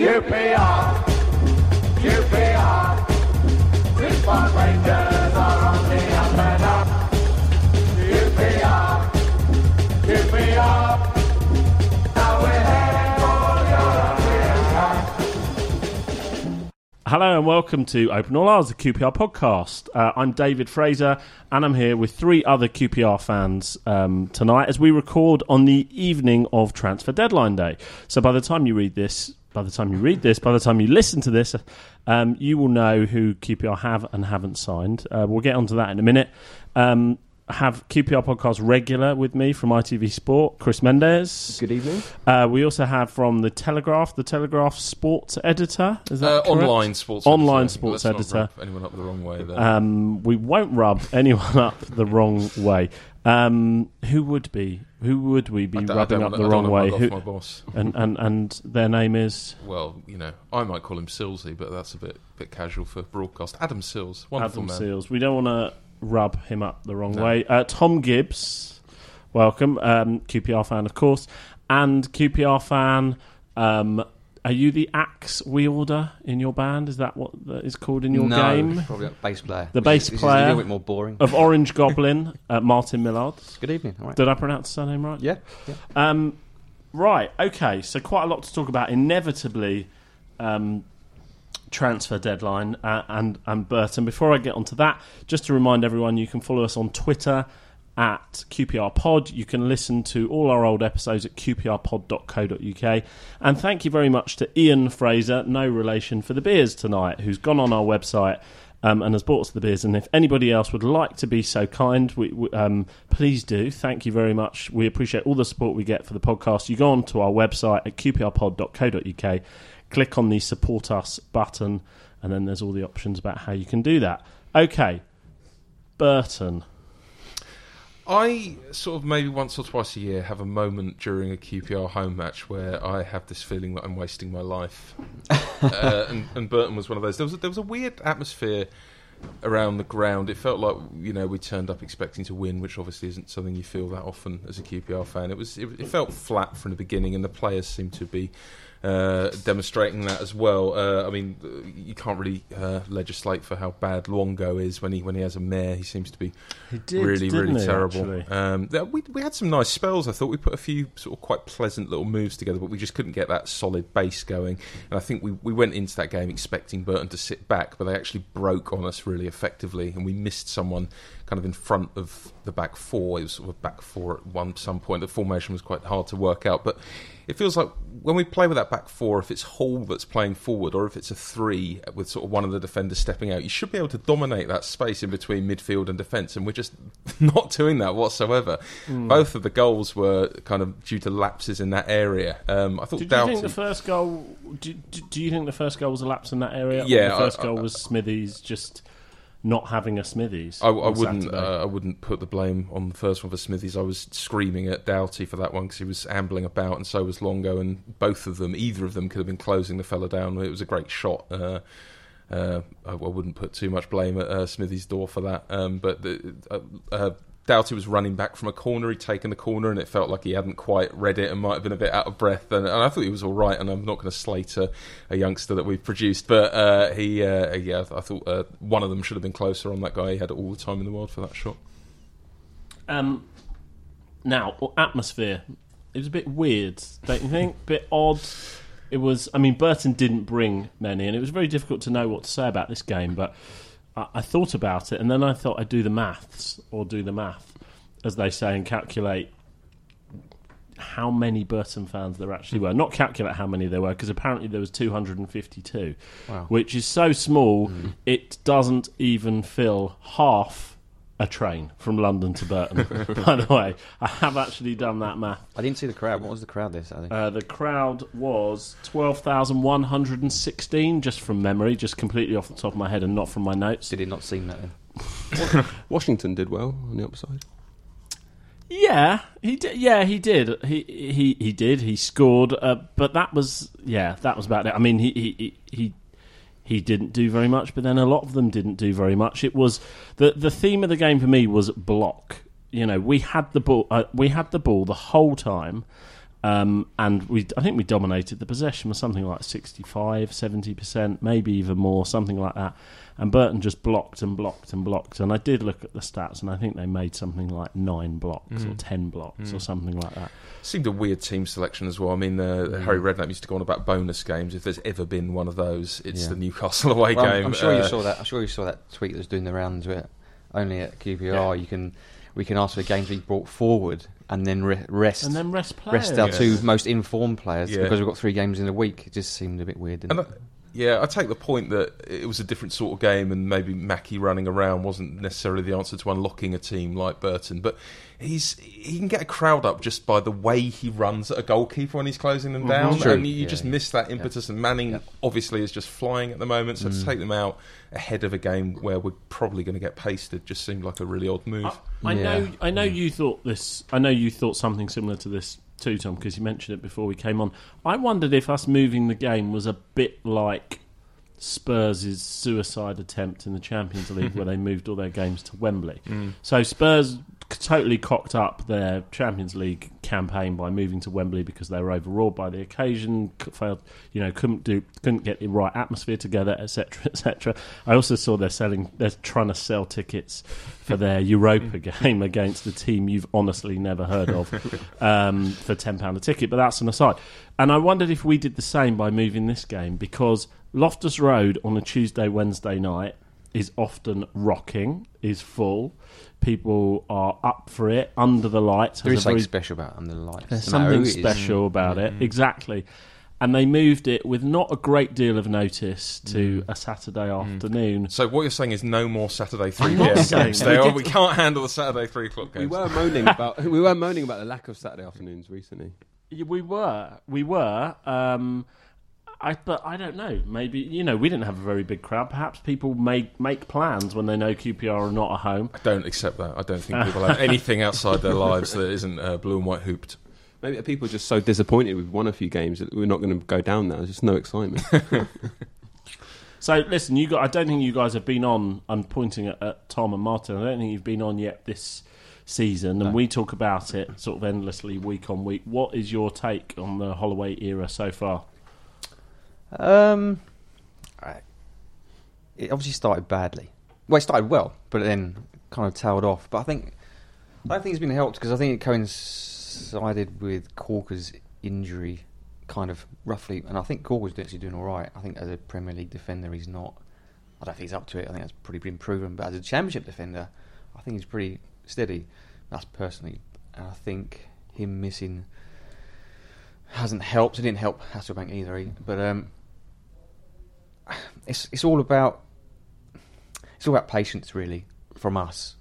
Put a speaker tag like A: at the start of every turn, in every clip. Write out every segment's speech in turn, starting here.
A: QPR, QPR, Response Rangers are on the up and up. Now we're heading for
B: Hello and welcome to Open All Hours, the QPR podcast. Uh, I'm David Fraser and I'm here with three other QPR fans um, tonight as we record on the evening of transfer deadline day. So by the time you read this, by the time you read this, by the time you listen to this, um, you will know who QPR have and haven't signed. Uh, we'll get onto that in a minute. Um, I have QPR podcast regular with me from ITV Sport, Chris Mendes.
C: Good evening.
B: Uh, we also have from the Telegraph, the Telegraph sports editor. Is that
D: Uh, online sports
B: Online
D: editor.
B: sports
D: Let's not
B: editor.
D: rub anyone up the wrong way there.
B: Um, we won't rub anyone up the wrong way. Um, who would be? Who would we be
D: I d- I
B: rubbing up
D: wanna-
B: the wrong way? Who,
D: my boss.
B: and, and and their name is
D: Well, you know, I might call him Silsey, but that's a bit bit casual for broadcast. Adam Sills, wonderful
B: Adam
D: man.
B: Seals. We don't want to rub him up the wrong
D: No.
B: way. Uh, Thom Gibbs, welcome. Um, QPR fan, of course, and QPR fan. Um, are you the axe wielder in your band? Is that what that is called in your
C: no,
B: game?
C: probably a bass player.
B: The bass
C: is-
B: player
C: is a little bit more boring.
B: Of Orange Goblin, uh, Martyn Millard.
C: Good evening. Right.
B: Did I pronounce the surname right?
C: Yeah. yeah.
B: Um, right. Okay. So quite a lot to talk about. Inevitably, um, transfer deadline uh, and and Burton. Before I get onto that, just to remind everyone, you can follow us on Twitter at QPR Pod. You can listen to all our old episodes at qprpod.co.uk. And thank you very much to Ian Fraser, no relation for the beers tonight, who's gone on our website. Um, and has bought us the beers. And if anybody else would like to be so kind, we, we, um, please do. Thank you very much. We appreciate all the support we get for the podcast. You go on to our website at qprpod.co.uk, click on the support us button, and then there's all the options about how you can do that. Okay, Burton.
D: I sort of maybe once or twice a year have a moment during a QPR home match where I have this feeling that I'm wasting my life. uh, and, and Burton was one of those. There was a, there was a weird atmosphere around the ground. It felt like you know we turned up expecting to win, which obviously isn't something you feel that often as a QPR fan. It was it, it felt flat from the beginning, and the players seemed to be. Uh, demonstrating that as well. Uh, I mean, you can't really uh, legislate for how bad Luongo is when he when he has a mare. He seems to be
B: did,
D: really, really
B: he,
D: terrible. Um, we, we had some nice spells. I thought we put a few sort of quite pleasant little moves together, but we just couldn't get that solid base going. And I think we, we went into that game expecting Burton to sit back, but they actually broke on us really effectively, and we missed someone kind of in front of the back four. It was sort of back four at one some point. The formation was quite hard to work out, but it feels like when we play with that back four, if it's Hall that's playing forward or if it's a three with sort of one of the defenders stepping out, you should be able to dominate that space in between midfield and defence, and we're just not doing that whatsoever.
B: Hmm.
D: Both of the goals were kind of due to lapses in that area. Um, I thought
B: Did you think the first goal? Do, do, do you think the first goal was a lapse in that area?
D: Yeah,
B: the first
D: I-
B: goal
D: I-
B: was Smithies just not having a Smithies.
D: I, I wouldn't. Uh, I wouldn't put the blame on the first one for Smithies. I was screaming at Doughty for that one because he was ambling about, and so was Luongo, and both of them, either of them, could have been closing the fella down. It was a great shot. Uh, uh, I, I wouldn't put too much blame at uh, Smithies' door for that. Um, but the, uh, uh, Doughty was running back from a corner. He'd taken the corner, and it felt like he hadn't quite read it and might have been a bit out of breath. And, and I thought he was all right. And I'm not going to slate a, a youngster that we've produced, but uh, he, uh, yeah, I thought uh, one of them should have been closer on that guy. He had all the time in the world for that shot.
B: Um, now, atmosphere. It was a bit weird, don't you think? bit odd. It was. I mean, Burton didn't bring many, and it was very difficult to know what to say about this game. But I, I thought about it, and then I thought I'd do the maths, or do the math, as they say, and calculate how many Burton fans there actually were. Not calculate how many there were, because apparently there was 252,
C: Wow.
B: which is so small mm. it doesn't even fill half a train from London to Burton. by the way, I have actually done that math.
C: I didn't see the crowd. What was the crowd this Saturday?
B: Uh, the crowd was 12,116, just from memory, just completely off the top of my head and not from my notes.
C: Did it not seem that? Then?
E: Washington did well on the upside.
B: Yeah, he did. Yeah, he did. He he he did. He scored, uh, but that was yeah, that was about it. I mean, he he he. He didn't do very much, but then a lot of them didn't do very much. It was the the theme of the game for me was block. You know, we had the ball, uh, we had the ball the whole time, Um, and we, I think we dominated. The possession was something like 65, 70%, maybe even more, something like that. And Burton just blocked and blocked and blocked. And I did look at the stats, and I think they made something like nine blocks or ten blocks or something like that.
D: Seemed a weird team selection as well. I mean, uh, Harry Redknapp used to go on about bonus games. If there's ever been one of those, it's
C: Yeah.
D: the Newcastle away
C: Well, I'm-
D: game.
C: I'm, sure you
D: Uh,
C: saw that. I'm sure you saw that tweet that was doing the rounds where only at QPR you can we can ask for games we brought forward and then re- rest
B: And then rest players.
C: rest our
D: Yes.
C: two most informed players
D: Yeah.
C: because we've got three games in a week. It just seemed a bit weird. Didn't
D: And
C: it?
D: I, yeah, I take the point that it was a different sort of game, and maybe Mackie running around wasn't necessarily the answer to unlocking a team like Burton. But he's he can get a crowd up just by the way he runs at a goalkeeper when he's closing them down,
C: True.
D: and you, you
C: Yeah,
D: just
C: yeah.
D: miss that impetus. And Manning
C: Yeah.
D: obviously is just flying at the moment, so
C: Mm.
D: to take them out ahead of a game where we're probably going to get pasted just seemed like a really odd move.
B: I, I
C: Yeah.
B: know. I know you thought this. I know you thought something similar to this too, Thom, because you mentioned it before we came on. I wondered if us moving the game was a bit like Spurs' suicide attempt in the Champions League, where they moved all their games to Wembley. So Spurs totally cocked up their Champions League campaign by moving to Wembley because they were overawed by the occasion, failed, you know, couldn't do, couldn't get the right atmosphere together, etc., etc. I also saw they're selling, they're trying to sell tickets for their Europa game against a team you've honestly never heard of um, for ten pound a ticket. But that's an aside. And I wondered if we did the same by moving this game because Loftus Road on a Tuesday, Wednesday night is often rocking, is full. People are up for it under the lights.
C: there
B: has very-
C: something special about under the lights.
B: there's
C: no matter
B: something
C: who it is.
B: special about it, mm-hmm. exactly. And they moved it with not a great deal of notice to mm. a Saturday mm. afternoon.
D: So what you're saying is no more Saturday three
B: I'm not
D: p.m. games.
B: We
D: are- we can't handle the Saturday three o'clock games.
E: We were moaning about we were moaning about the lack of Saturday afternoons recently.
B: We were, we were. Um, I, but I don't know. Maybe you know we didn't have a very big crowd. Perhaps people make make plans when they know QPR are not at home.
D: I don't accept that. I don't think people have anything outside their lives that isn't uh, blue and white hooped.
E: Maybe people are just so disappointed we've won a few games that we're not going to go down now. There's just no excitement.
B: So listen, you got. I don't think you guys have been on. I'm pointing at, at Thom and Martyn. I don't think you've been on yet this season, and we talk about it sort of endlessly week on week. What is your take on the Holloway era so far?
C: Um, it obviously started badly. Well, it started well, but then kind of tailed off. But I think I don't think it's been helped because I think it coincided with Caulker's injury, kind of roughly. And I think Caulker's actually doing all right. I think as a Premier League defender, he's not. I don't think he's up to it. I think that's pretty been proven. But as a Championship defender, I think he's pretty steady. That's personally, and I think him missing hasn't helped. It didn't help Hasselbaink either. But um, it's it's all about it's all about patience, really, from us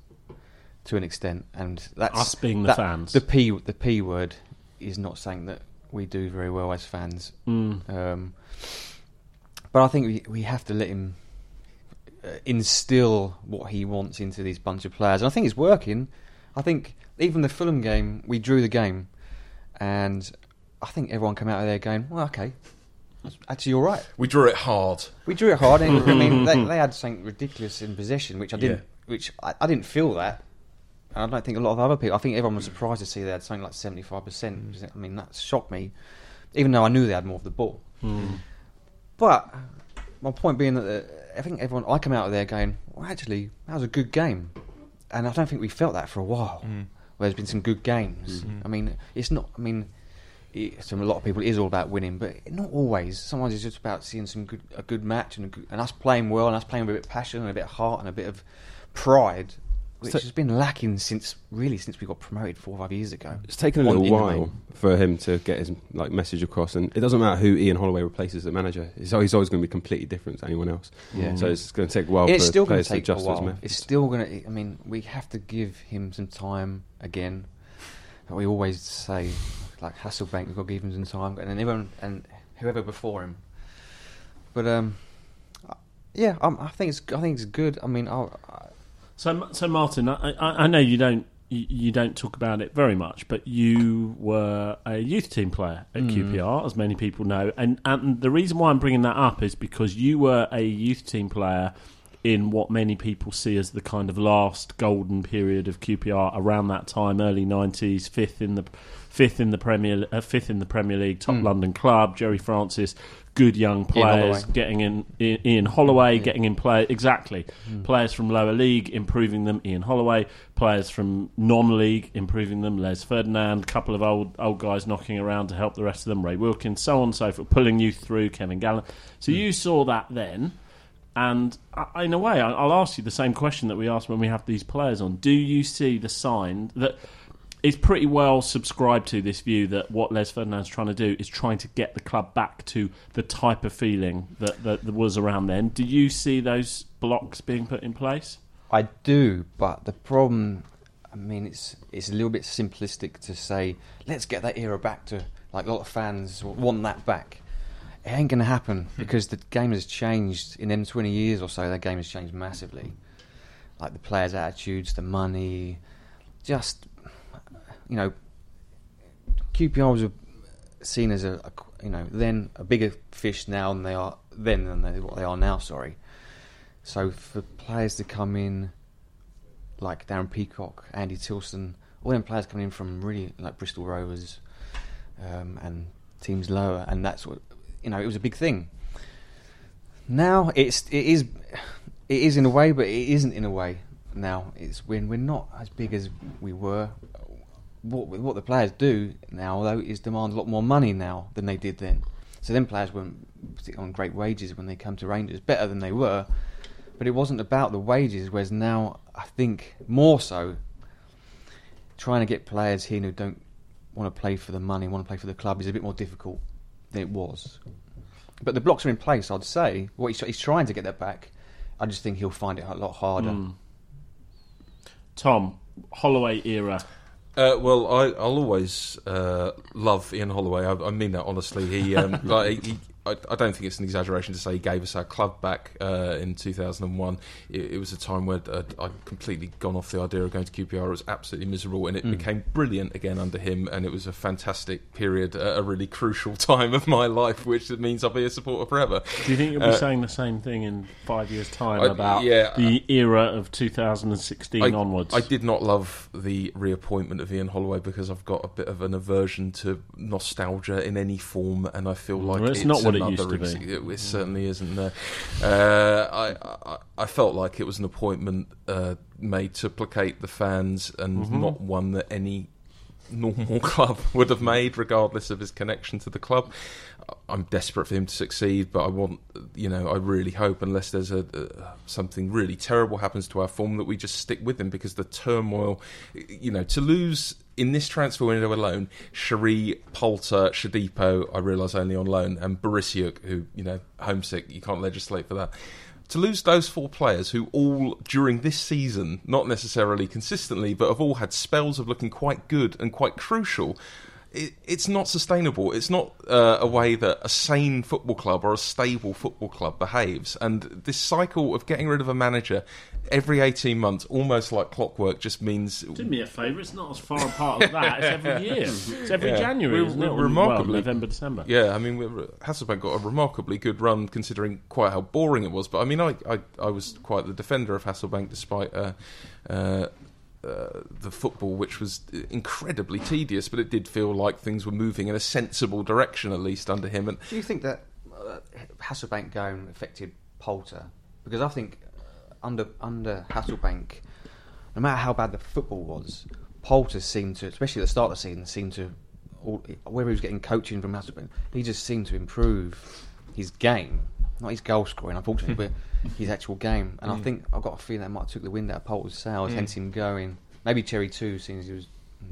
C: to an extent, and that's
B: Us being the
C: that-
B: fans.
C: The p the p word is not something that we do very well as fans.
B: Mm.
C: Um, but I think we we have to let him uh, instill what he wants into these bunch of players, and I think it's working. I think even the Fulham game, we drew the game, and I think everyone came out of there going, "Well, okay, that's actually all right."
D: We drew it hard.
C: We drew it hard. and, I mean, they, they had something ridiculous in possession, which I didn't.
D: Yeah.
C: Which I, I didn't feel that. And I don't think a lot of other people. I think everyone was surprised to see they had something like seventy five percent. I mean, that shocked me, even though I knew they had more of the ball. But my point being that uh, I think everyone. I come out of there going, "Well, actually, that was a good game," and I don't think we felt that for a while.
D: Mm.
C: Where there's been some good games. I mean, it's not. I mean, it, to a lot of people, it is all about winning, but not always. Sometimes it's just about seeing some good, a good match and, a good, and us playing well and us playing with a bit of passion and a bit of heart and a bit of pride, which
E: So-
C: has been lacking since really since we got promoted four or five years ago.
E: It's taken a little while for him to get his like message across, and it doesn't matter who Ian Holloway replaces as manager. He's always, he's always going to be completely different to anyone else.
C: Yeah.
E: So it's going to take a while
C: it's
E: for
C: still going to take a while. It's still going to. I mean, we have to give him some time again. But we always say, like Hasselbaink, we've got to give him some time, and then everyone and whoever before him. But um, yeah, um, I think it's. I think it's good. I mean, I'll, I,
B: So, so Martyn, I, I, I know you don't you, you don't talk about it very much, but you were a youth team player at QPR, as many people know, and and the reason why I'm bringing that up is because you were a youth team player in what many people see as the kind of last golden period of QPR around that time, early '90s, fifth in the fifth in the Premier uh, fifth in the Premier League, top
C: Mm.
B: London club. Gerry Francis, good young players,
C: Holloway.
B: getting in Ian Holloway,
C: Yeah.
B: getting in play exactly.
C: Mm.
B: Players from lower league, improving them. Ian Holloway. Players from non-league, improving them. Les Ferdinand. couple of old old guys knocking around to help the rest of them. Ray Wilkins, so on and so forth, pulling you through. Kevin Gallen. So you saw that then. And in a way, I'll ask you the same question that we asked when we have these players on. Do you see the sign that it's pretty well subscribed to this view that what Les Ferdinand's trying to do is trying to get the club back to the type of feeling that, that, that was around then? Do you see those blocks being put in place?
C: I do, but the problem, I mean, it's it's a little bit simplistic to say let's get that era back to like a lot of fans want that back. It ain't going to happen hmm. because the game has changed in them twenty years or so. That game has changed massively, like the players' attitudes, the money, just you know, QPR was seen as a, a you know then a bigger fish now than they are then than they, what they are now. Sorry. So for players to come in, like Darren Peacock, Andy Tillson, all them players coming in from really like Bristol Rovers um, and teams lower, and that's what you know. It was a big thing. Now it's it is it is in a way, but it isn't in a way. Now it's when we're not as big as we were. What what the players do now, though, is demand a lot more money now than they did then. So then players weren't on great wages when they come to Rangers, better than they were. But it wasn't about the wages, whereas now I think more so trying to get players here who don't want to play for the money, want to play for the club is a bit more difficult than it was. But the blocks are in place, I'd say. What he's, he's trying to get that back. I just think he'll find it a lot harder.
B: Mm. Thom, Holloway era.
D: Uh, well, I, I'll always uh, love Ian Holloway. I, I mean that honestly. He, um, like, he I, I don't think it's an exaggeration to say he gave us our club back uh, in 2001. It, it was a time where uh, I'd completely gone off the idea of going to QPR. It was absolutely miserable, and it
C: Mm.
D: became brilliant again under him. And it was a fantastic period, a, a really crucial time of my life, which means I'll be a supporter forever.
B: Do you think you'll be
D: Uh,
B: saying the same thing in five years' time
D: I-
B: about
D: yeah,
B: the era of 2016
D: I,
B: onwards?
D: I did not love the reappointment of Ian Holloway because I've got a bit of an aversion to nostalgia in any form, and I feel like
B: Well, it's not what it used to be.
D: It, it certainly isn't. There, uh, I, I I felt like it was an appointment uh, made to placate the fans, and
B: Mhm.
D: not one that any normal club would have made, regardless of his connection to the club. I'm desperate for him to succeed, but I want, you know, I really hope, unless there's a uh, something really terrible happens to our form, that we just stick with him because the turmoil, you know, to lose in this transfer window alone, Chery, Polter, Shodipo, I realise only on loan, and Borysiuk, who, you know, homesick, you can't legislate for that. To lose those four players who all, during this season, not necessarily consistently, but have all had spells of looking quite good and quite crucial, it, it's not sustainable. It's not uh, a way that a sane football club or a stable football club behaves. And this cycle of getting rid of a manager every 18 months, almost like clockwork, just means.
B: Do me a favour, it's not as far apart as that. It's every year. It's every
D: Yeah.
B: January,
D: We're-
B: isn't it?
D: we're
B: Well,
D: remarkably-
B: November, December.
D: Yeah, I mean, Hasselbaink got a remarkably good run considering quite how boring it was. But I mean, I, I, I was quite the defender of Hasselbaink despite uh, uh, uh, the football, which was incredibly tedious. But it did feel like things were moving in a sensible direction, at least under him. And
C: Do you think that uh, Hasselbaink going affected Polter? Because I think uh, under under Hasselbaink, no matter how bad the football was, Polter seemed to, especially at the start of the season, seemed to, all, he was getting coaching from Hasselbaink, he just seemed to improve his game, not his goal scoring, unfortunately, but his actual game. And I
D: Mm.
C: think I've got a feeling that might have took the wind out of Polter's sails,
D: Mm.
C: hence him going. Maybe Chery too, since he was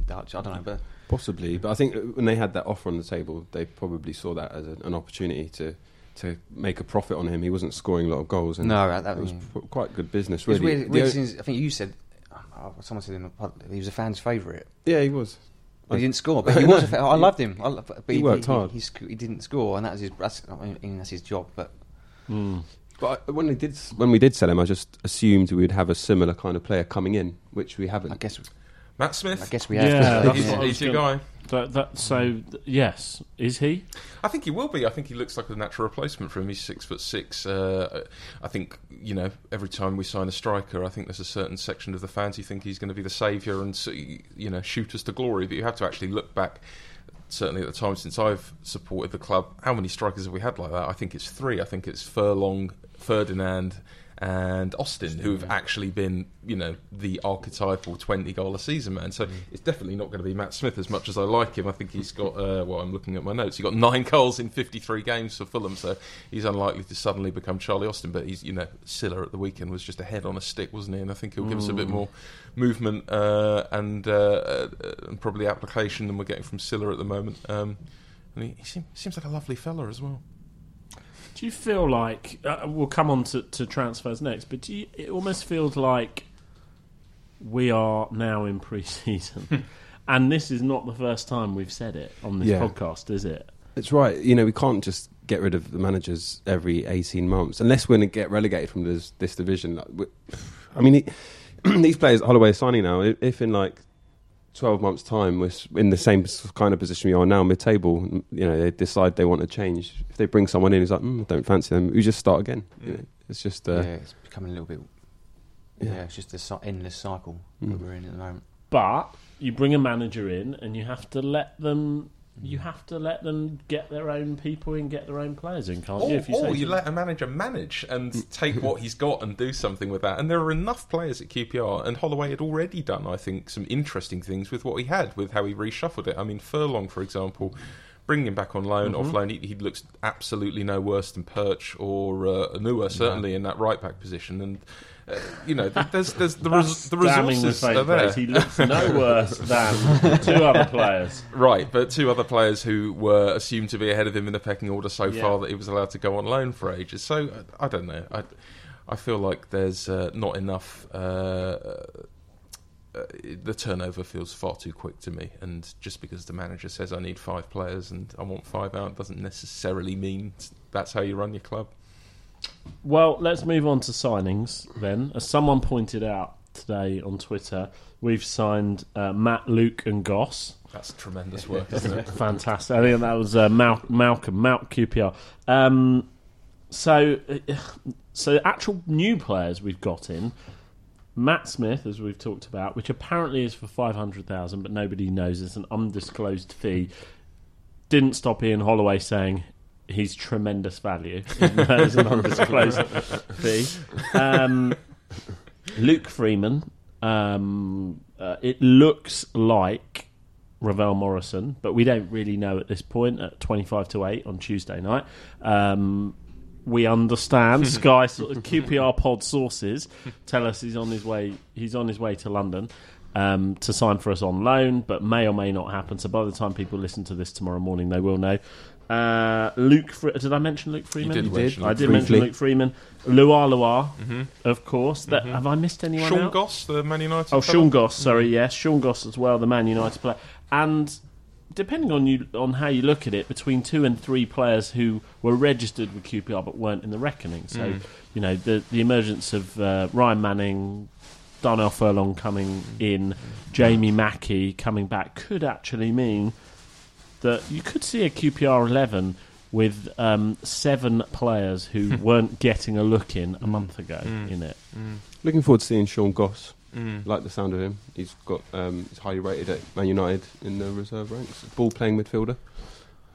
C: Dutch. I don't know, but
E: Possibly, but I think when they had that offer on the table, they probably saw that as a, an opportunity to to make a profit on him. He wasn't scoring a lot of goals, and
C: no, that, that
E: it was
C: yeah.
E: qu- quite good business.
C: It was
E: Really,
C: weird, weird since, I think you said, oh, someone said in the he was a fan's favourite.
E: yeah, he was.
C: But he didn't score. But he was. A fa- I loved him. I lo- but
E: He worked
C: he,
E: hard.
C: He, sc- he didn't score, and that was his. That's, I mean, that's his job. But
B: Mm.
E: But when they did, when we did sell him, I just assumed we would have a similar kind of player coming in, which we haven't.
C: I guess
D: Matt Smith,
C: I guess we have.
B: Yeah, that's
D: he's, he's your guy.
B: That, that, so yes, is he?
D: I think he will be. I think he looks like a natural replacement for him. He's six foot six. Uh, I think you know every time we sign a striker, I think there's a certain section of the fans who think he's going to be the saviour and you know shoot us to glory. But you have to actually look back. Certainly, at the time since I've supported the club, how many strikers have we had like that? I think it's three. I think it's Furlong, Ferdinand, and Austin, who have actually been, you know, the archetypal 20 goal a season man. So it's definitely not going to be Matt Smith as much as I like him. I think he's got, uh, well, I'm looking at my notes, he got nine goals in 53 games for Fulham, so he's unlikely to suddenly become Charlie Austin. But he's, you know, Sylla at the weekend was just a head on a stick, wasn't he? And I think he'll give us a bit more movement uh, and, uh, uh, and probably application than we're getting from Sylla at the moment. Um, and he, he seem, seems like a lovely fella as well.
B: Do you feel like uh, we'll come on to, to transfers next? But do you, it almost feels like we are now in pre-season, and this is not the first time we've said it on this
E: Yeah.
B: podcast, is it?
E: It's right. You know, we can't just get rid of the managers every 18 months unless we're going to get relegated from this, this division. Like, we- I mean, he, these players Holloway signing now. If in like 12 months' time we're in the same kind of position we are now, mid table, you know, they decide they want to change. If they bring someone in who's like, mm, I don't fancy them, we just start again. You know, it's just, uh,
C: yeah, it's becoming a little bit. Yeah,
E: Yeah.
C: it's just a cy- endless cycle
E: Mm.
C: that we're in at the moment.
B: But you bring a manager in, and you have to let them. You mm. have to let them get their own people in, get their own players in, can't
D: Or,
B: you? If you,
D: or
B: say
D: Oh, you
B: to-
D: let a manager manage and mm. take what he's got and do something with that. And there are enough players at QPR, and Holloway had already done, I think, some interesting things with what he had, with how he reshuffled it. I mean, Furlong, for example, bringing him back on loan,
B: Mm-hmm.
D: off loan, he, he looks absolutely no worse than Perch or uh, Onuoha, certainly in that right back position. And uh, you know, there's there's the, res- the resources
B: with
D: are there.
B: praise. He looks no worse than two other players.
D: Right, but two other players who were assumed to be ahead of him in the pecking order so
B: Yeah.
D: far that he was allowed to go on loan for ages. So uh, I don't know. I, I feel like there's uh, not enough. Uh, uh, the turnover feels far too quick to me, and just because the manager says I need five players and I want five out doesn't necessarily mean that's how you run your club.
B: Well, let's move on to signings then. As someone pointed out today on Twitter, we've signed uh, Matt, Luke, and Goss.
D: That's tremendous work, isn't it?
B: Fantastic. I think that was uh, Mal- Malcolm, Mount QPR. Um, so, uh, so actual new players we've got in. Matt Smith, as we've talked about, which apparently is for five hundred thousand, but nobody knows it's an undisclosed fee. Didn't stop Ian Holloway saying he's tremendous value. it's an undisclosed fee. Um, Luke Freeman. Um, uh, it looks like Ravel Morrison, but we don't really know at this point at 25 to 8 on Tuesday night. Um, we understand Sky sort of QPR pod sources tell us he's on his way he's on his way to London um, to sign for us on loan, but may or may not happen. So by the time people listen to this tomorrow morning, they will know. Uh, Luke, Fre- did I mention Luke Freeman?
D: did mention
B: I
D: Luke
B: did mention. Luke Freeman. Lualua, of course. That, Have I missed anyone
D: Sean
B: out?
D: Goss, the Man United.
B: Oh,
D: fella?
B: Sean Goss. Sorry, yes, Sean Goss as well, the Man United player. And depending on you on how you look at it, between two and three players who were registered with QPR but weren't in the reckoning. So you know the the emergence of uh, Ryan Manning. Darnell Furlong coming in, Jamie Mackie coming back could actually mean that you could see a QPR 11 with um, seven players who weren't getting a look in a month ago in it.
E: Looking forward to seeing Sean Goss.
D: Mm.
E: Like the sound of him. He's got um, he's highly rated at Man United in the reserve ranks. Ball playing midfielder.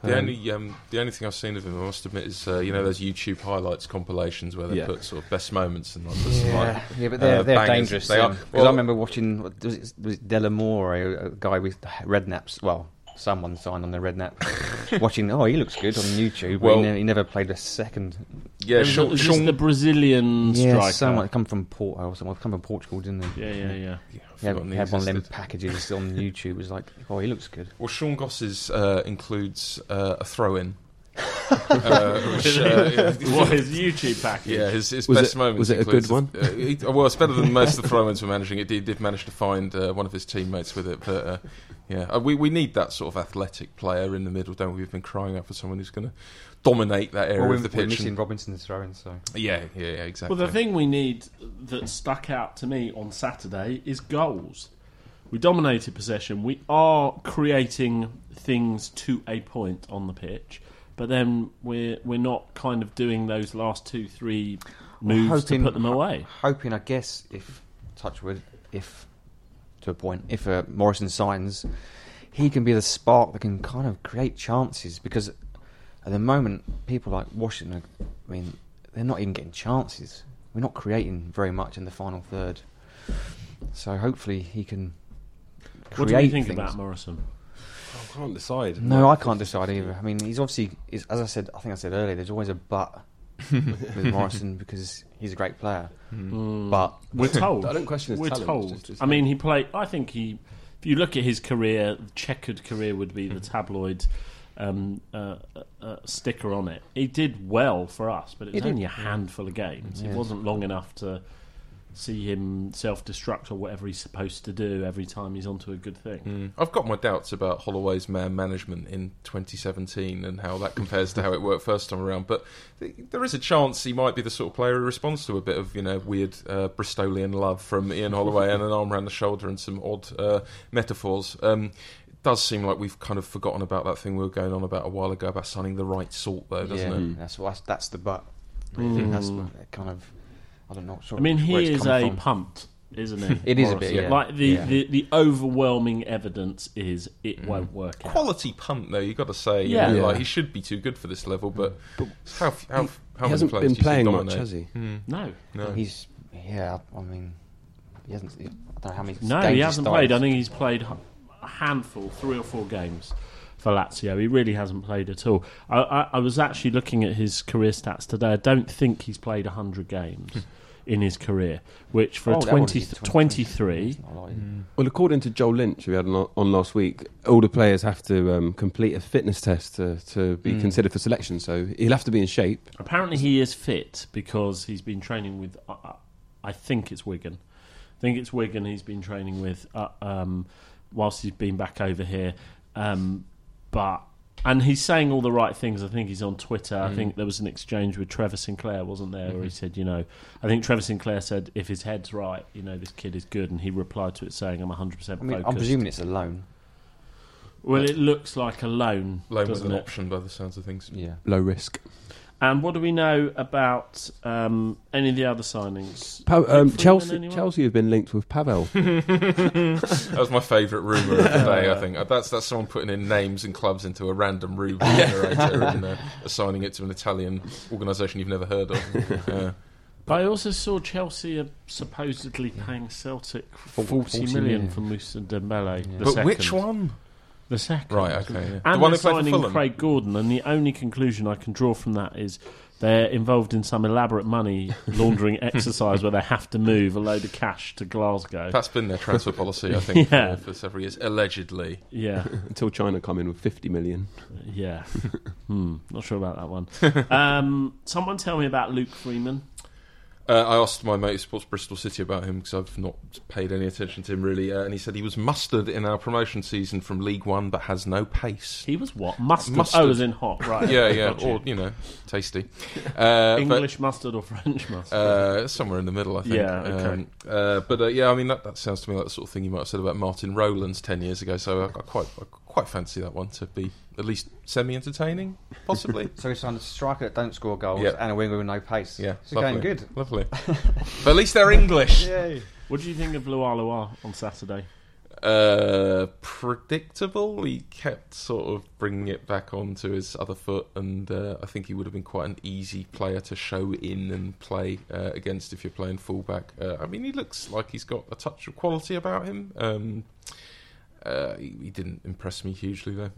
D: The
E: Um,
D: only um, the only thing I've seen of him, I must admit, is uh, you know those YouTube highlights compilations where they
E: Yeah.
D: put sort of best moments and like,
C: Yeah,
D: like,
C: yeah, but they're,
D: uh,
C: they're
D: bangers.
C: dangerous.
D: They are.
C: Because
D: Well-
C: I remember watching what- was it, was it Delamore, a, a guy with Redknapp's. Well, someone signed on the Redknapp. watching, oh, he looks good on YouTube. Well,
D: Well-
C: he, ne- he never played a second.
D: yeah,
B: Is
D: Sean,
B: this
D: Sean
B: the Brazilian
C: Yeah,
B: striker.
C: someone come from Porto or someone come from Portugal, didn't he?
B: Yeah, yeah, yeah.
D: Yeah, I've
C: He had, he
D: he
C: had one of them packages on YouTube. It was like, oh, he looks good.
D: Well, Sean Goss's uh, includes uh, a throw-in. Uh, which, uh,
B: what his YouTube package?
D: Yeah, his, his
E: Was
D: best
E: it-
D: moments.
E: was it a good one?
D: Uh, he, well, it's better than most of the throw-ins we're managing. It did, did manage to find uh, one of his teammates with it, but uh, yeah, uh, we we need that sort of athletic player in the middle, don't we? We've been crying out for someone who's going to dominate that area
C: Well, we're,
D: of the
C: we're
D: pitch.
C: missing
D: and-
C: Robinson's throwing, so
D: yeah, yeah, yeah, exactly.
B: Well, the thing we need that stuck out to me on Saturday is goals. we dominated possession. We are creating things to a point on the pitch, but then we're we're not kind of doing those last two three moves to put them away.
C: Hoping, I guess, if Touchwood, if to a point, if uh, Morrison signs, he can be the spark that can kind of create chances. Because at the moment, people like Washington, are, I mean, they're not even getting chances. We're not creating very much in the final third. So hopefully he can.
B: What do you think
C: things.
B: about Morrison?
E: I can't decide.
C: No, I can't decide either. I mean, he's obviously, is, as I said, I think I said earlier, there's always a but with Morrison because he's a great player.
B: Mm.
C: But
B: We're told.
E: I don't question his
B: We're
E: talent,
B: told.
E: just- just-
B: I mean, he played. I think he. If you look at his career, checkered career would be the tabloid um, uh, uh, uh, sticker on it. He did well for us, but it
C: He
B: was
C: did.
B: only a handful of games. It wasn't long enough to see him self-destruct or whatever he's supposed to do every time he's onto a good thing.
D: Mm. I've got my doubts about Holloway's man management in 2017 and how that compares to how it worked first time around. But th- there is a chance he might be the sort of player who responds to a bit of you know weird uh, Bristolian love from Ian Holloway and an arm around the shoulder and some odd uh, metaphors. Um, it does seem like we've kind of forgotten about that thing we were going on about a while ago about signing the right sort, though, doesn't
C: yeah,
D: it?
E: Mm.
C: that's what that's the but. I think that's
B: Mm.
C: kind of. I don't know. Sort
B: I mean,
C: of
B: he is a
C: from.
B: pumped, isn't he?
C: It is a bit, yeah.
B: Like the,
C: Yeah.
B: the, the overwhelming evidence is it
C: Mm.
B: won't work out.
D: Quality punt, though. You got to say, you
B: Yeah.
D: know,
E: Yeah.
D: like he should be too good for this level. But, how how, how
E: he hasn't been
D: do you see
E: playing much,
D: dominate?
E: has he?
D: Hmm.
B: No,
D: No.
C: He's yeah. I mean, he hasn't. I don't know how many.
B: No,
C: games
B: he hasn't
C: started.
B: played. I think he's played a handful, three or four games for Lazio. He really hasn't played at all. I, I, I was actually looking at his career stats today. I don't think he's played 100 games in his career, which for
C: Oh,
B: a
C: that
B: 20, 23...
C: It's not like-
E: Well, according to Joel Lynch, we had on, on last week, all the players have to um, complete a fitness test to, to be
C: Mm.
E: considered for selection. So he'll have to be in shape.
B: Apparently, he is fit because he's been training with. Uh, uh, I think it's Wigan. I think it's Wigan. He's been training with uh, um, whilst he's been back over here. Um, but and he's saying all the right things. I think he's on Twitter. I
C: Mm.
B: think there was an exchange with Trevor Sinclair, wasn't there?
C: Mm-hmm.
B: Where he said, you know, I think Trevor Sinclair said, if his head's right, you know, this kid is good, and he replied to it saying, "I'm 100 percent
C: I mean,
B: focused."
C: I'm presuming it's a loan.
B: well, it looks like a loan,
D: Loan with
B: doesn't
D: an
B: it?
D: option by the sounds of things.
C: Yeah.
E: Low risk.
B: And what do we know about um, any of the other signings?
E: Pa- um, Chelsea. Chelsea have been linked with Pavel.
D: That was my favourite rumour of the day. I think Uh, that's that's someone putting in names and clubs into a random rumour generator and uh, assigning it to an Italian organisation you've never heard of. Yeah.
B: But I also saw Chelsea are supposedly paying Celtic
C: Forty-
B: 40
C: 40
B: million
C: million.
B: for Moussa Dembele.
C: Yeah.
B: The
D: But
B: second.
D: which one?
B: The second.
D: Right, okay. Yeah.
B: And
D: the one
B: they're
D: they played for
B: signing
D: Fulham.
B: Craig Gordon, and the only conclusion I can draw from that is they're involved in some elaborate money laundering exercise where they have to move a load of cash to Glasgow.
D: That's been their transfer policy, I think,
B: Yeah.
D: for, for several years, allegedly.
B: yeah,
E: until China come in with 50 million.
B: yeah. hmm, not sure about that one. Um, someone tell me about Luke Freeman.
D: Uh, I asked my mate who supports Bristol City about him because I've not paid any attention to him really, uh, and he said he was mustard in our promotion season from League One, but has no pace.
B: He was what? Mustard.
D: Mustard.
B: Oh, as in hot, right.
D: yeah, yeah,
B: Got
D: or you know, tasty. Uh, but-
B: English mustard or French mustard?
D: Uh, somewhere in the middle, I think.
B: Yeah, okay.
D: Um, uh, but uh, yeah, I mean that, that sounds to me like the sort of thing you might have said about Martin Rowlands ten years ago. So I, I quite, I quite fancy that one to be at least semi-entertaining, possibly.
C: So we signed a striker that don't score goals
D: Yeah.
C: and a winger with no pace.
D: yeah,
C: It's going good.
D: lovely. but at least they're English.
C: Yay.
B: What do you think of Loa on Saturday?
D: Uh, predictable. He kept sort of bringing it back onto his other foot, and uh, I think he would have been quite an easy player to show in and play uh, against if you're playing fullback. Uh, I mean, he looks like he's got a touch of quality about him. Um, uh, he, he didn't impress me hugely though.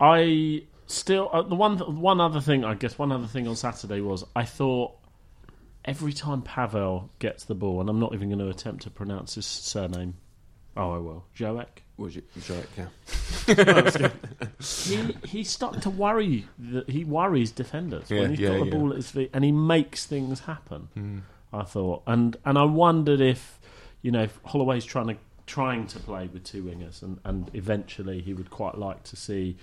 B: I still uh, the one one other thing I guess one other thing on Saturday was I thought every time Pavel gets the ball, and I'm not even going to attempt to pronounce his surname. Oh, I will. Joek.
E: Was you, Joek, yeah.
B: he he started to worry. That he worries defenders
D: Yeah,
B: when he's
D: yeah,
B: got the
D: yeah.
B: ball at his feet, and he makes things happen.
D: Hmm.
B: I thought, and and I wondered if you know if Holloway's trying to trying to play with two wingers, and and eventually he would quite like to see.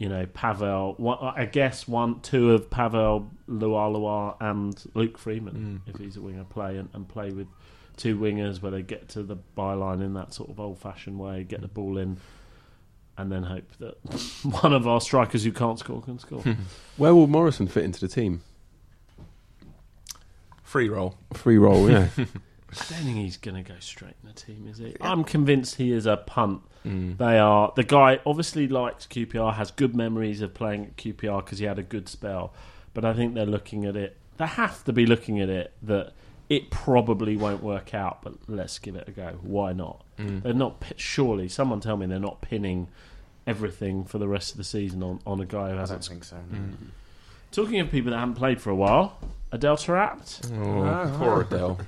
B: You know, Pavel. One, I guess one, two of Pavel, Lualua, and Luke Freeman,
D: Mm.
B: if he's a winger, play and, and play with two wingers where they get to the byline in that sort of old-fashioned way, get the ball in, and then hope that one of our strikers who can't score can score.
E: Where will Morrison fit into the team?
D: Free role.
E: Free role, yeah.
B: I don't think he's going to go straight in the team, is he? I'm convinced he is a punt. Mm. They are the guy. Obviously, likes QPR, has good memories of playing at QPR because he had a good spell. But I think they're looking at it. They have to be looking at it that it probably won't work out. But let's give it a go. Why not? Mm. They're not. Surely, someone tell me they're not pinning everything for the rest of the season on, on a guy who
C: I don't
B: hasn't.
C: think so. Mm.
B: Talking of people that haven't played for a while, Adel Taarabt,
D: Oh, poor ah. Adele.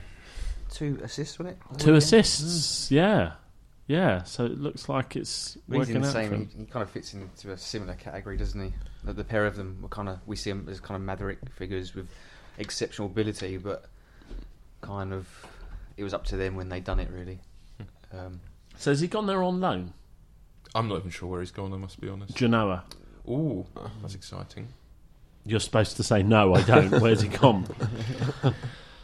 C: Two assists, wasn't it?
B: two assists. Mm. Yeah, yeah. So it looks like it's
C: He's
B: working
C: in the
B: out for
C: same.
B: him.
C: He, he kind of fits into a similar category, doesn't he? The, the pair of them were kind of we see them as kind of maverick figures with exceptional ability, but kind of it was up to them when they done it. Really, hmm. um,
B: So has he gone there on loan?
D: I'm not even sure where he's gone. I must be honest.
B: Genoa.
D: Ooh, mm. that's exciting.
B: You're supposed to say no, I don't. Where's he gone?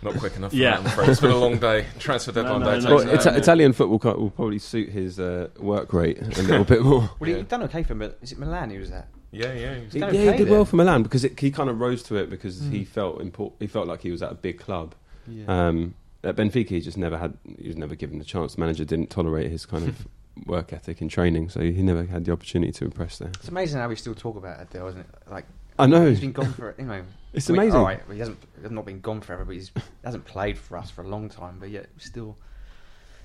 D: Not quick enough. For
B: Yeah.
D: that, I'm afraid. It's been a long day. Transfer deadline
B: no,
D: day.
B: no.
D: takes
E: well,
D: an
E: Ita-
D: hour.
E: Italian football co- will probably suit his uh, work rate a little bit more.
C: well,
D: Yeah.
C: he done okay for him, but is it Milan he was at?
D: Yeah, yeah. he's-
C: He's
E: yeah,
C: done
E: he
C: okay
E: did
C: there.
E: well for Milan because it, he kind of rose to it because he felt import- he felt like he was at a big club.
C: Yeah.
E: Um, at Benfica, he just never had. He was never given the chance. The manager didn't tolerate his kind of work ethic in training, so he never had the opportunity to impress there.
C: it's amazing how we still talk about Adel, isn't it? Like
E: I know
C: he's been gone for you know.
E: it's
C: I mean,
E: amazing.
C: all right, he hasn't he's not been gone forever, but he's hasn't played for us for a long time. But yet still,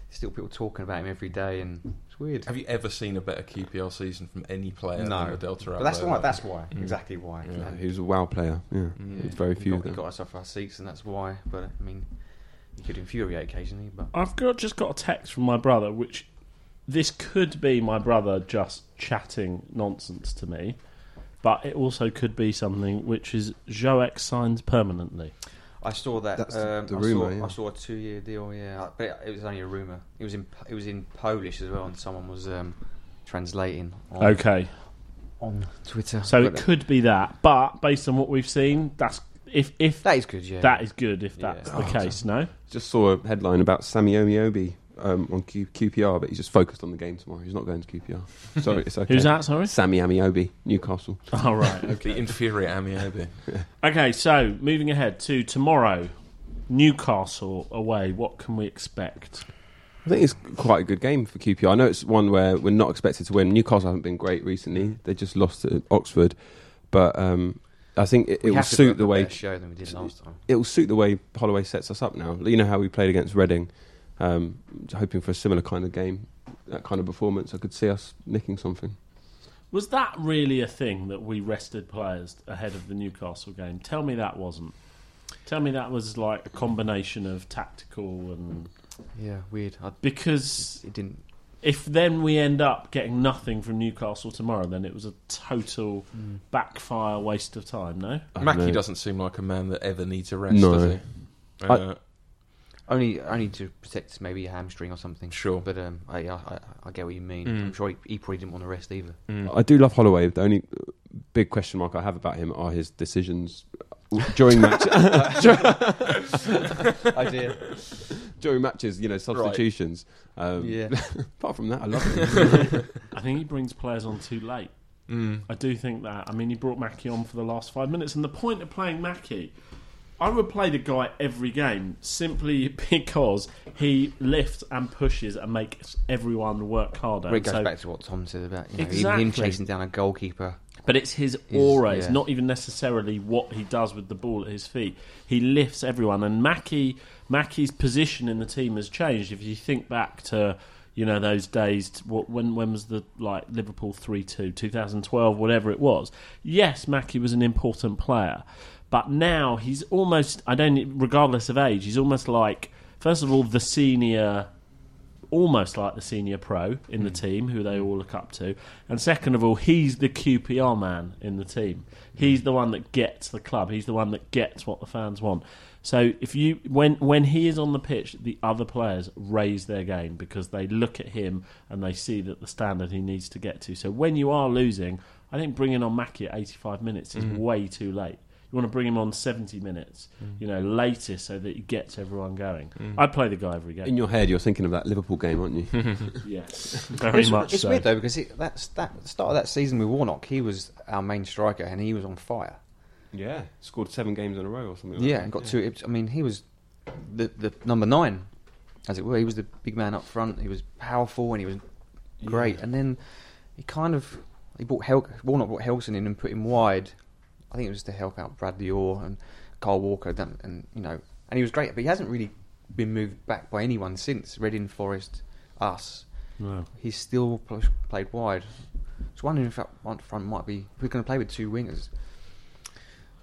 C: still people talking about him every day, and it's weird.
D: Have you ever seen a better QPR season from any player
C: No.
D: than Adel Taarabt?
C: But that's why. That's why.
D: Mm.
C: Exactly why.
D: Yeah.
C: And-
E: he was a wow player. Yeah. There's very
C: he
E: few.
C: got,
E: of
C: he got us off our seats, and that's why. But I mean, he could infuriate occasionally. But
B: I've got just got a text from my brother, which this could be my brother just chatting nonsense to me, but it also could be something which is Joek signs permanently.
C: I saw that.
E: That's the-
C: um,
E: the
C: I
E: rumour,
C: Saw,
E: yeah.
C: I saw a two-year deal. Yeah, but it, it was only a rumor. It was in it was in Polish as well, and someone was um, translating. On,
B: Okay,
C: on Twitter.
B: so it could be that, but based on what we've seen, that's if if
C: that is good. Yeah,
B: that is good. If
C: Yeah.
B: that's
E: Oh,
B: the case, no.
E: Just saw a headline about Sammy Ameobi um, on Q- QPR, but he's just focused on the game tomorrow. He's not going to QPR. Sorry, it's okay.
B: Who's that? Sorry.
E: Sammy Ameobi, Newcastle.
B: All right.
D: The inferior Ameobi.
B: Okay, so moving ahead to tomorrow, Newcastle away. What can we expect?
E: I think it's quite a good game for QPR. I know it's one where we're not expected to win. Newcastle haven't been great recently. They just lost to Oxford, but um, I think it, it will
C: have to put
E: suit the way
C: show than we did last time.
E: it will suit the way Holloway sets us up now. You know how we played against Reading, um, hoping for a similar kind of game, that kind of performance. I could see us nicking something.
B: Was that really a thing that we rested players ahead of the Newcastle game? Tell me that wasn't. Tell me that was like a combination of tactical and
C: Yeah, weird. I,
B: because
C: it didn't.
B: if then we end up getting nothing from Newcastle tomorrow, then it was a total
C: Mm.
B: backfire waste of time. No,
E: I don't
D: Mackie doesn't seem like a man that ever needs a rest,
E: No.
D: does he?
E: I-
D: Uh,
C: Only, only to protect maybe a hamstring or something.
D: Sure.
C: but um, I, I, I- I get what you mean.
D: Mm.
C: I'm sure he, he probably didn't want to rest either.
D: mm.
E: I do love Holloway. The only big question mark I have about him are his decisions during match
C: Idea.
E: during matches. You know, substitutions. Um,
C: Yeah.
E: Apart from that, I love him.
B: I think he brings players on too late.
D: Mm.
B: I do think that. I mean, he brought Mackie on for the last five minutes, and the point of playing Mackie, I would play the guy every game simply because he lifts and pushes and makes everyone work harder.
C: Well, it goes
B: so-
C: back to what Thom said about you know, him chasing down a goalkeeper.
B: But it's his aura. It's
C: yeah.
B: not even necessarily what he does with the ball at his feet. He lifts everyone, and Mackie Mackie's position in the team has changed. If you think back to you know those days, t- what when when was the like Liverpool three two 2012 whatever it was. Yes, Mackie was an important player, but now he's almost I don't regardless of age, he's almost like first of all the senior almost like the senior pro in the hmm. team, who they all look up to. And second of all, he's the QPR man in the team. He's hmm. the one that gets the club. He's the one that gets what the fans want. So if you when when he is on the pitch, the other players raise their game because they look at him and they see that the standard he needs to get to. So when you are losing, I think bringing on Mackie at 85 minutes is hmm. way too late. You want to bring him on 70 minutes,
D: Mm.
B: you know, latest, so that he gets everyone going. I'd play the guy every game.
E: In your head, you're thinking of that Liverpool game, aren't you?
B: yes, very
C: it's,
B: much
C: it's
B: so.
C: weird though because it, that's that start of that season with Warnock, he was our main striker and he was on fire.
E: yeah, scored seven games in a row or something. Like
C: Yeah,
E: that.
C: and got two. I mean, he was the the number nine, as it were. He was the big man up front. He was powerful and he was great. And then he kind of he brought Hel- Warnock brought Helguson in and put him wide. I think it was to help out Bradley Orr and Kyle Walker, and, and you know, and he was great. But he hasn't really been moved back by anyone since Reading, Forest, us.
B: No.
C: He's still pl- played wide. Just wondering if that one front might be. We're going to play with two wingers.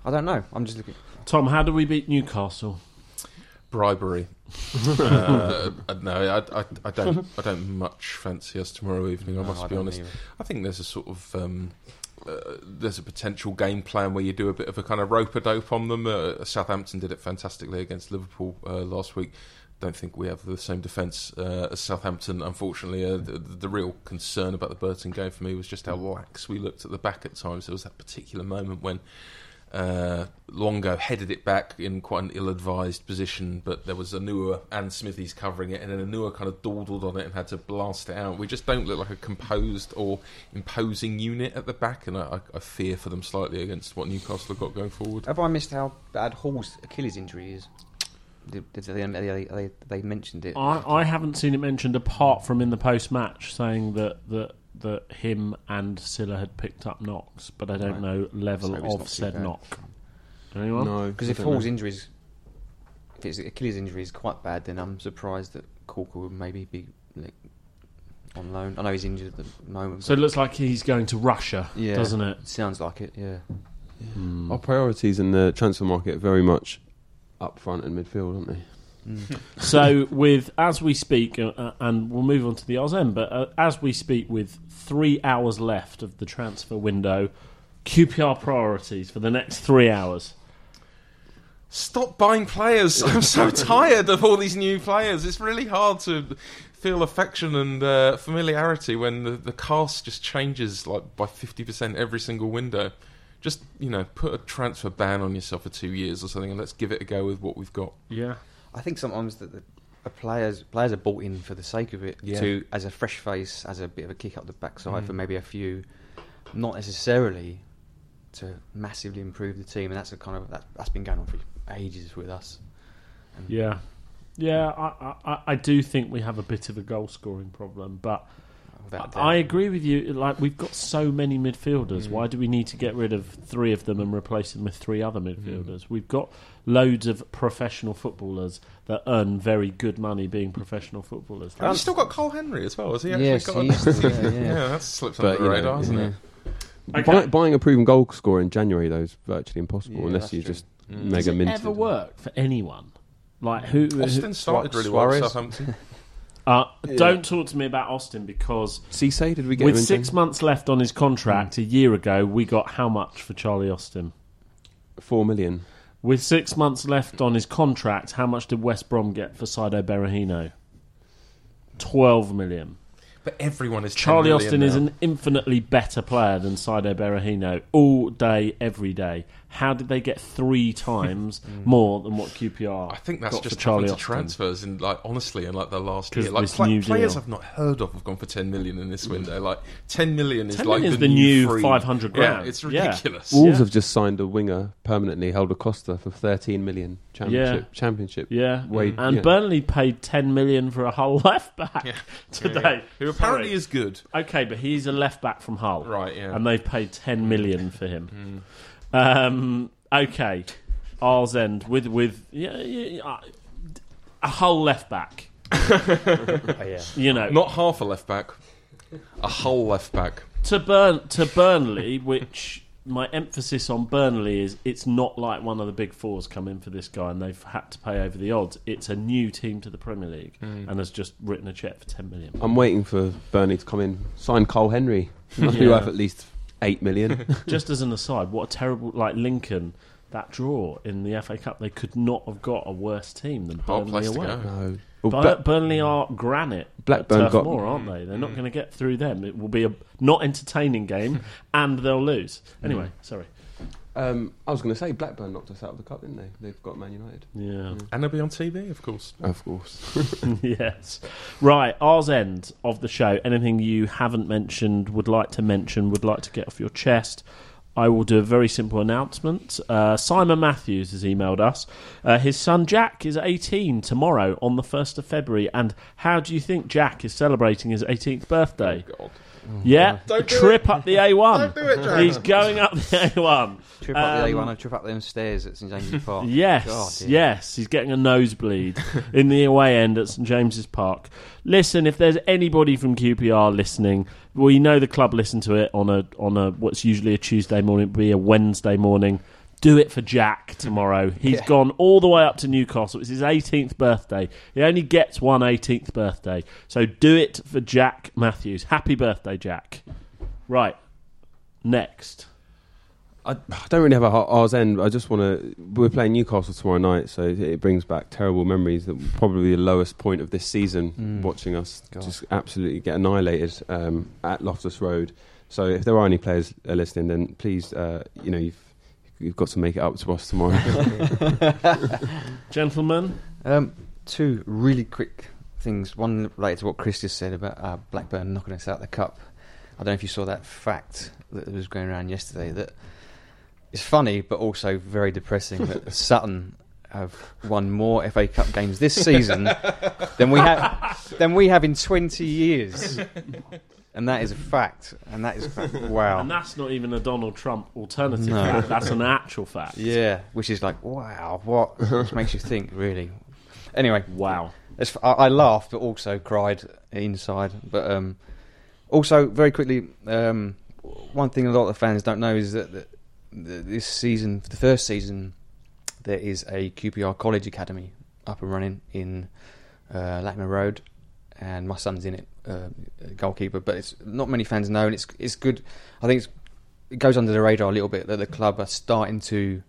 C: I don't know. I'm just looking.
B: Thom, how do we beat Newcastle?
D: bribery. uh, no, I, I, I don't. I don't much fancy us tomorrow evening. I
C: No,
D: must
C: I
D: be honest.
C: either.
D: I think there's a sort of um, uh, there's a potential game plan where you do a bit of a kind of rope a dope on them. Uh, Southampton did it fantastically against Liverpool uh, last week. Don't think we have the same defence uh, as Southampton. Unfortunately, uh, the, the real concern about the Burton game for me was just how lax we looked at the back at times. There was that particular moment when uh, Luongo headed it back in quite an ill-advised position, but there was Onuoha and Smithies covering it, and then Onuoha kind of dawdled on it and had to blast it out. We just don't look like a composed or imposing unit at the back, and I, I, I fear for them slightly against what Newcastle have got going forward.
C: Have I missed how bad Hall's Achilles injury is? Did, did they, they, they, they mentioned it?
B: I, I haven't seen it mentioned apart from in the post match saying that, that that him and Sylla had picked up knocks, but I don't
C: Right.
B: know level
C: So it's
B: of
C: not too
B: said
C: bad.
B: knock. Anyone?
E: No,
C: Because
E: I
C: if
E: don't know.
C: Hall's injury is, if his Achilles injury is quite bad, then I'm surprised that Caulker would maybe be like, on loan. I know he's injured at the moment.
B: So it
C: but
B: looks like he's going to Russia,
C: Yeah.
B: doesn't it?
C: sounds like it. Yeah.
B: Hmm.
E: Our priorities in the transfer market are very much up front and midfield, aren't they?
B: So with as we speak, uh, uh, and we'll move on to the Ozem, but uh, as we speak, with three hours left of the transfer window, QPR priorities for the next three hours.
D: Stop buying players. I'm so tired of all these new players. It's really hard to feel affection and uh, familiarity when the, the cast just changes like by 50% every single window. Just, you know, put a transfer ban on yourself for two years or something and let's give it a go with what we've got.
B: Yeah,
C: I think sometimes that the players players are bought in for the sake of it,
D: Yeah.
C: to as a fresh face, as a bit of a kick up the backside
D: Mm.
C: for maybe a few, not necessarily to massively improve the team. And that's a kind of that, that's been going on for ages with us. And
B: yeah, yeah. I, I, I do think we have a bit of a goal scoring problem, but I agree with you. Like we've got so many midfielders.
C: Mm.
B: Why do we need to get rid of three of them and replace them with three other
C: Mm.
B: midfielders? We've got loads of professional footballers that earn very good money being professional footballers.
D: Have you still got Karl Henry as well? Has he actually
C: Yes,
D: got
C: he
D: a-
C: used to, yeah, yeah.
D: yeah, that slips
E: But,
D: under the
E: you know,
D: radar, hasn't
C: yeah.
D: it?
B: Okay.
E: Buy, buying a proven goal scorer in January though is virtually impossible
C: Yeah,
E: unless you
C: true.
E: just
D: Mm.
E: mega
B: Does it
E: minted.
B: ever work for anyone? Like who? who
D: Austin started really well
C: Suarez?
D: at Southampton.
B: uh,
E: Yeah.
B: Don't talk to me about Austin because
E: Cisse, did we get
B: with six
E: Jan-
B: months left on his contract, a year ago we got how much for Charlie Austin?
E: four million?
B: With six months left on his contract, how much did West Brom get for Saido Berahino? Twelve million.
D: But everyone is
B: Charlie
D: million
B: Austin is an infinitely better player than Saido Berahino all day, every day. How did they get three times mm. more than what QPR?
D: I think that's
B: got
D: just
B: for Charlie
D: happened to
B: Austin?
D: transfers in like honestly in like the last
B: 'Cause
D: year. Like
B: this
D: pla-
B: new
D: players
B: deal.
D: I've not heard of have gone for ten million in this mm. window. Like ten million is
B: 10
D: like
B: million is
D: the,
B: the new
D: free.
B: 500
D: Yeah,
B: grand.
D: it's
B: Yeah.
D: ridiculous.
E: Wolves
B: Yeah.
E: have just signed a winger permanently, Helder Costa, for thirteen million championship.
B: Yeah.
E: Championship.
B: Yeah,
E: Wade,
B: and
E: yeah.
B: Burnley paid ten million for a whole left back
D: Yeah.
B: today.
D: Who apparently
B: Sorry.
D: is good.
B: okay, but he's a left back from Hull,
D: Right, yeah.
B: and they've paid ten million mm. for him. Um, okay, Arles End with with yeah, yeah, yeah, a whole left back.
C: Oh, yeah.
B: You know,
D: Not half a left back, a whole left back.
B: to Burn to Burnley, which my emphasis on Burnley is it's not like one of the big fours come in for this guy and they've had to pay over the odds. It's a new team to the Premier League and has just written a check for ten million.
E: I'm waiting for Burnley to come in, sign Karl Henry. Must be
B: Yeah.
E: worth at least eight million.
B: Just as an aside, what a terrible like Lincoln that draw in the FA Cup. They could not have got a worse team than
D: Hard
B: Burnley
D: place to
B: away.
D: go.
E: no. Well,
B: Bur-
E: Black-
B: Burnley are granite.
E: Blackburn
B: at Turf
E: got-
B: Moor, aren't they? They're not mm. going to get through them. It will be a not entertaining game, and they'll lose. Anyway, sorry.
E: Um, I was going to say Blackburn knocked us out of the cup, didn't they? They've got Man United.
B: Yeah.
D: And they'll be on TV, of course.
E: Of course.
B: yes. Right, ours end of the show. Anything you haven't mentioned, would like to mention, would like to get off your chest, I will do a very simple announcement. Uh, Simon Matthews has emailed us. Uh, his son Jack is 18 tomorrow on the 1st of February. And how do you think Jack is celebrating his 18th birthday?
D: God.
B: Yeah,
D: Don't do
B: trip up the A1.
D: Don't do it, Jack.
B: He's going up the A1.
C: Trip up the
B: Um,
C: A1 and trip up them stairs at St James's Park.
B: Yes,
C: God, dear.
B: yes, he's getting a nosebleed in the away end at St James's Park. Listen, if there's anybody from QPR listening, we know the club listen to it on a on a what's usually a Tuesday morning, be a Wednesday morning. Do it for Jack tomorrow. He's
C: Yeah.
B: gone all the way up to Newcastle. It's his 18th birthday. He only gets one 18th birthday. So do it for Jack Matthews. Happy birthday, Jack. Right. Next.
E: I, I don't really have a hot ours end. I just want to. We're playing Newcastle tomorrow night, so it, it brings back terrible memories. That probably the lowest point of this season,
C: Mm.
E: watching us
C: God.
E: just absolutely get annihilated um, at Loftus Road. So if there are any players uh, listening, then please, uh, you know, you've you've got to make it up to us tomorrow.
B: Gentlemen,
C: Um, two really quick things. One related to what Chris just said about uh, Blackburn knocking us out of the cup. I don't know if you saw that fact that was going around yesterday. That it's funny, but also very depressing that Sutton have won more FA Cup games this season than we have than we have in twenty years. And that is a fact. And that is a fact. wow.
B: And that's not even a Donald Trump alternative
C: No.
B: fact. That's an actual fact.
C: Yeah, which is like wow. What which makes you think really? Anyway,
B: Wow.
C: It's, I, I laughed, but also cried inside. But um, also, very quickly, um, one thing a lot of fans don't know is that, that, that this season, for the first season, there is a QPR College Academy up and running in uh, Latimer Road, and my son's in it, uh, goalkeeper. But it's not many fans know, and it's it's good. I think it's, it goes under the radar a little bit that the club are starting to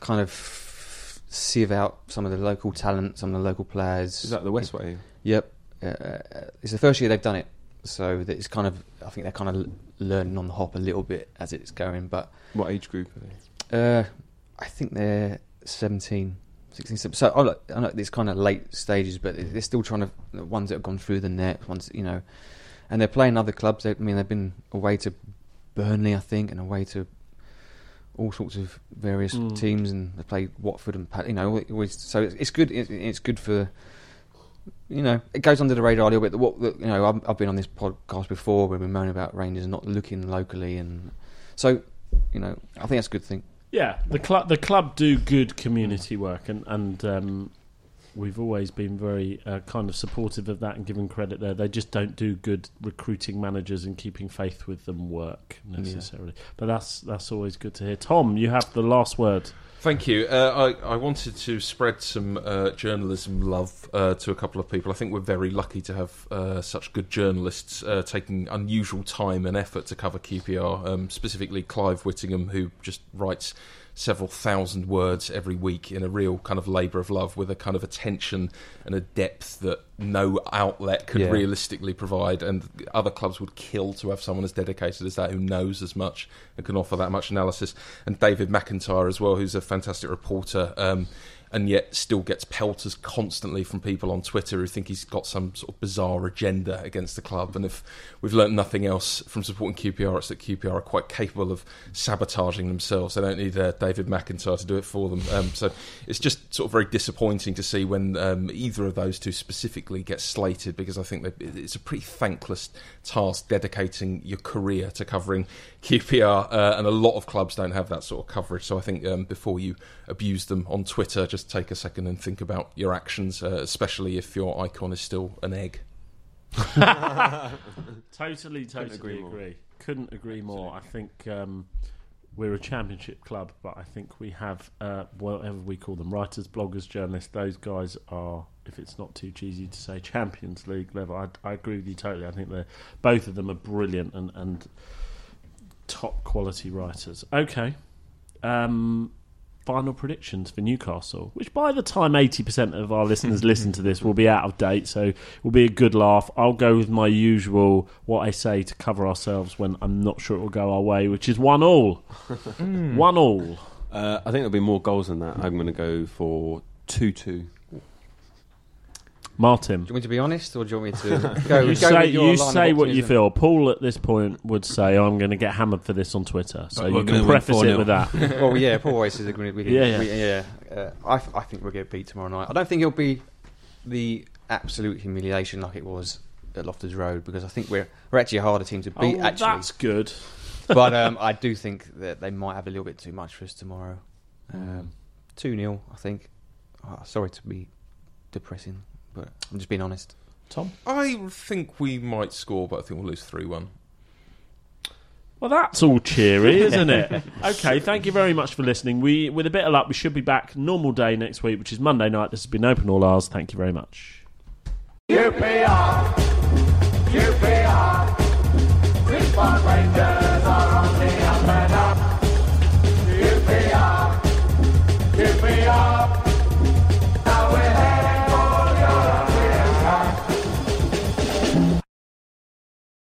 C: kind of sieve out some of the local talent, some of the local players.
E: Is that the Westway?
C: Yep. Uh, uh, it's the first year they've done it, so that it's kind of. I think they're kind of learning on the hop a little bit as it's going. But
E: What age group are they?
C: uh, I think they're 17, 16. So so, oh, look, I know it's kind of late stages, but they're still trying to. The ones that have gone through the net, ones you know, and they're playing other clubs. I mean, they've been away to Burnley, I think, and away to all sorts of various
B: Mm.
C: teams, and they play Watford and Pat- you know, it was, so it's, it's good. It, it's good for you know, it goes under the radar a little bit. What you know, I've, I've been on this podcast before where we moan about Rangers not looking locally, and so you know, I think that's a good thing.
B: Yeah, the club the club do good community work, and and um, we've always been very uh, kind of supportive of that and given credit there. They just don't do good recruiting managers and keeping faith with them work necessarily. But that's that's always good to hear. Thom, you have the last word.
D: Thank you. Uh, I, I wanted to spread some uh, journalism love uh, to a couple of people. I think we're very lucky to have uh, such good journalists uh, taking unusual time and effort to cover QPR, um, specifically Clive Whittingham, who just writes several thousand words every week in a real kind of labour of love with a kind of attention and a depth that no outlet could
C: Yeah.
D: realistically provide. And other clubs would kill to have someone as dedicated as that who knows as much and can offer that much analysis. And David McIntyre as well, who's a fantastic reporter. Um, and yet still gets pelters constantly from people on Twitter who think he's got some sort of bizarre agenda against the club. And if we've learnt nothing else from supporting QPR, it's that QPR are quite capable of sabotaging themselves. They don't need uh, David McIntyre to do it for them. Um, so it's just sort of very disappointing to see when um, either of those two specifically get slated because I think it's a pretty thankless task dedicating your career to covering QPR, uh, and a lot of clubs don't have that sort of coverage. So I think um, before you abuse them on Twitter, just take a second and think about your actions, uh, especially if your icon is still an egg.
B: Totally, totally
E: agree
B: agree. Couldn't agree more. I think um, we're a championship club, but I think we have uh, whatever we call them, writers, bloggers, journalists. Those guys are, if it's not too cheesy to say, Champions League level. I, I agree with you totally. I think they're both of them are brilliant and, and top quality writers. Okay, um, final predictions for Newcastle, which by the time 80% of our listeners listen to this will be out of date, so it will be a good laugh. I'll go with my usual, what I say to cover ourselves when I'm not sure it will go our way, which is one all. One all.
E: Uh, I think there'll be more goals than that. I'm going to go for two-two.
B: Martyn.
C: Do you want me to be honest, or do you want me to go?
B: You
C: go
B: say,
C: with your
B: you
C: line of
B: say what you feel. Paul at this point would say, I'm going to get hammered for this on Twitter. So you
E: we're
B: can
E: gonna
B: preface it with that.
C: well, yeah, Paul always says we, we,
B: Yeah, yeah.
C: we, yeah. Uh, I, th- I think we'll get beat tomorrow night. I don't think it'll be the absolute humiliation like it was at Loftus Road because I think we're we're actually a harder team to
B: Oh,
C: beat.
B: well,
C: actually,
B: that's good.
C: but um, I do think that they might have a little bit too much for us tomorrow. Um, Two 0 I think. Oh, sorry to be depressing, but I'm just being honest.
B: Thom?
D: I think we might score, but I think we'll lose 3 1.
B: Well, that's all cheery, isn't it? okay, thank you very much for listening. We, with a bit of luck, we should be back normal day next week, which is Monday night. This has been Open All Hours. Thank you very much.
A: UPR UPR off. You Rangers are on the up and up.